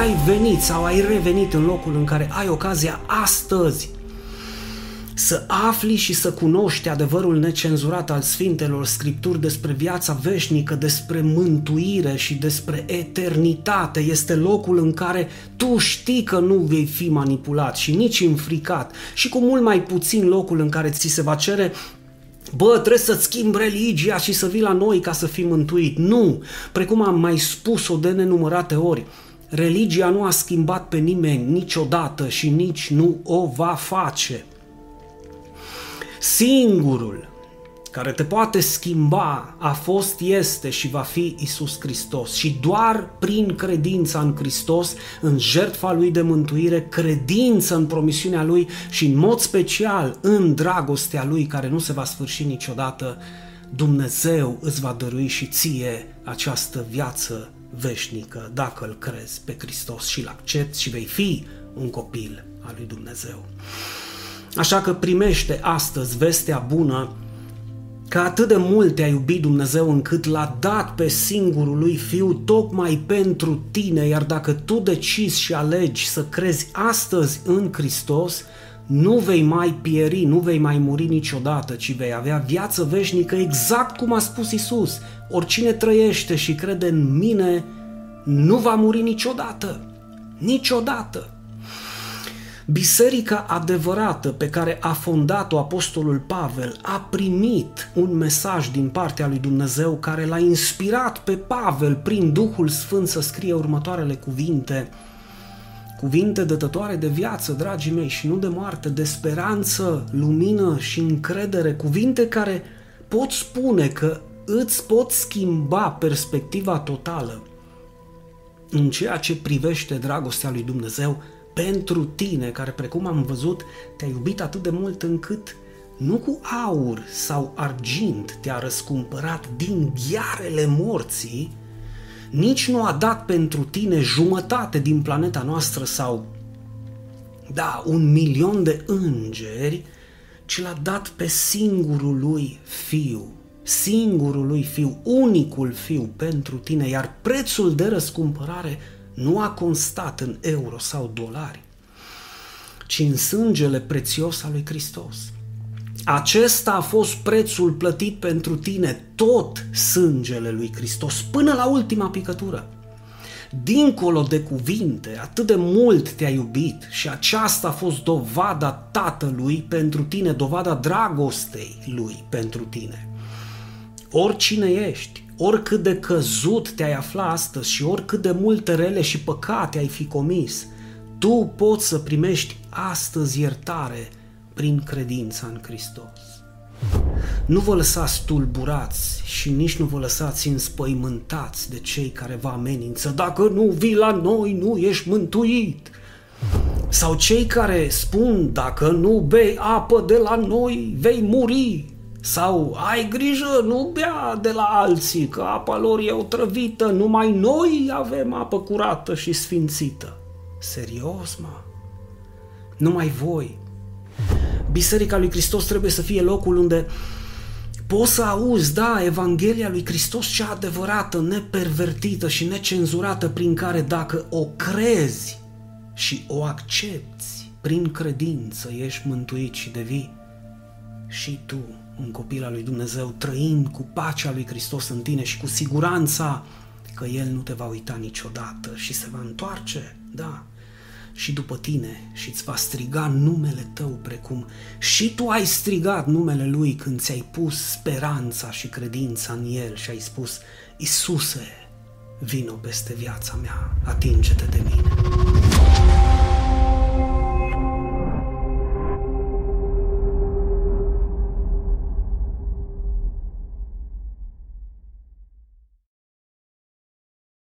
ai venit sau ai revenit în locul în care ai ocazia astăzi să afli și să cunoști adevărul necenzurat al Sfintelor Scripturi despre viața veșnică, despre mântuire și despre eternitate. Este locul în care tu știi că nu vei fi manipulat și nici înfricat și cu mult mai puțin locul în care ți se va cere Bă, trebuie să-ți schimbi religia și să vii la noi ca să fii mântuit. Nu! Precum am mai spus-o de nenumărate ori, religia nu a schimbat pe nimeni niciodată și nici nu o va face. Singurul care te poate schimba a fost, este și va fi Isus Hristos. Și doar prin credința în Hristos, în jertfa Lui de mântuire, credință în promisiunea Lui și în mod special în dragostea Lui care nu se va sfârși niciodată, Dumnezeu îți va dărui și ție această viață veșnică dacă îl crezi pe Hristos și îl accepti și vei fi un copil al lui Dumnezeu. Așa că primește astăzi vestea bună că atât de mult te-a iubit Dumnezeu încât l-a dat pe singurul lui Fiu tocmai pentru tine, iar dacă tu decizi și alegi să crezi astăzi în Hristos, nu vei mai pieri, nu vei mai muri niciodată, ci vei avea viață veșnică exact cum a spus Isus. Oricine trăiește și crede în mine nu va muri niciodată. Niciodată. Biserica adevărată pe care a fondat-o Apostolul Pavel a primit un mesaj din partea lui Dumnezeu care l-a inspirat pe Pavel prin Duhul Sfânt să scrie următoarele cuvinte. Cuvinte dătătoare de viață, dragii mei, și nu de moarte, de speranță, lumină și încredere, cuvinte care pot spune că îți pot schimba perspectiva totală în ceea ce privește dragostea lui Dumnezeu pentru tine, care, precum am văzut, te-a iubit atât de mult încât nu cu aur sau argint te-a răscumpărat din ghiarele morții, nici nu a dat pentru tine jumătate din planeta noastră sau, da, un milion de îngeri, ci l-a dat pe singurul lui fiu, singurul lui fiu, unicul fiu pentru tine, iar prețul de răscumpărare nu a constat în euro sau dolari, ci în sângele prețios al lui Hristos. Acesta a fost prețul plătit pentru tine, tot sângele lui Hristos, până la ultima picătură. Dincolo de cuvinte, atât de mult te-a iubit și aceasta a fost dovada Tatălui pentru tine, dovada dragostei Lui pentru tine. Oricine ești, oricât de căzut te-ai afla astăzi și oricât de multe rele și păcate ai fi comis, tu poți să primești astăzi iertare prin credința în Hristos. Nu vă lăsați tulburați și nici nu vă lăsați înspăimântați de cei care vă amenință. Dacă nu vii la noi, nu ești mântuit. Sau cei care spun, dacă nu bei apă de la noi, vei muri. Sau ai grijă, nu bea de la alții, că apa lor e otrăvită, numai noi avem apă curată și sfințită. Serios, mă? Numai voi. Biserica lui Hristos trebuie să fie locul unde poți să auzi, da, Evanghelia lui Hristos cea adevărată, nepervertită și necenzurată, prin care dacă o crezi și o accepti prin credință, ești mântuit și devii și tu un copil al lui Dumnezeu, trăind cu pacea lui Hristos în tine și cu siguranța că El nu te va uita niciodată și se va întoarce, da, și după tine și îți va striga numele tău precum și tu ai strigat numele Lui când ți-ai pus speranța și credința în El și ai spus, Isuse, vino peste viața mea, atinge-te de mine.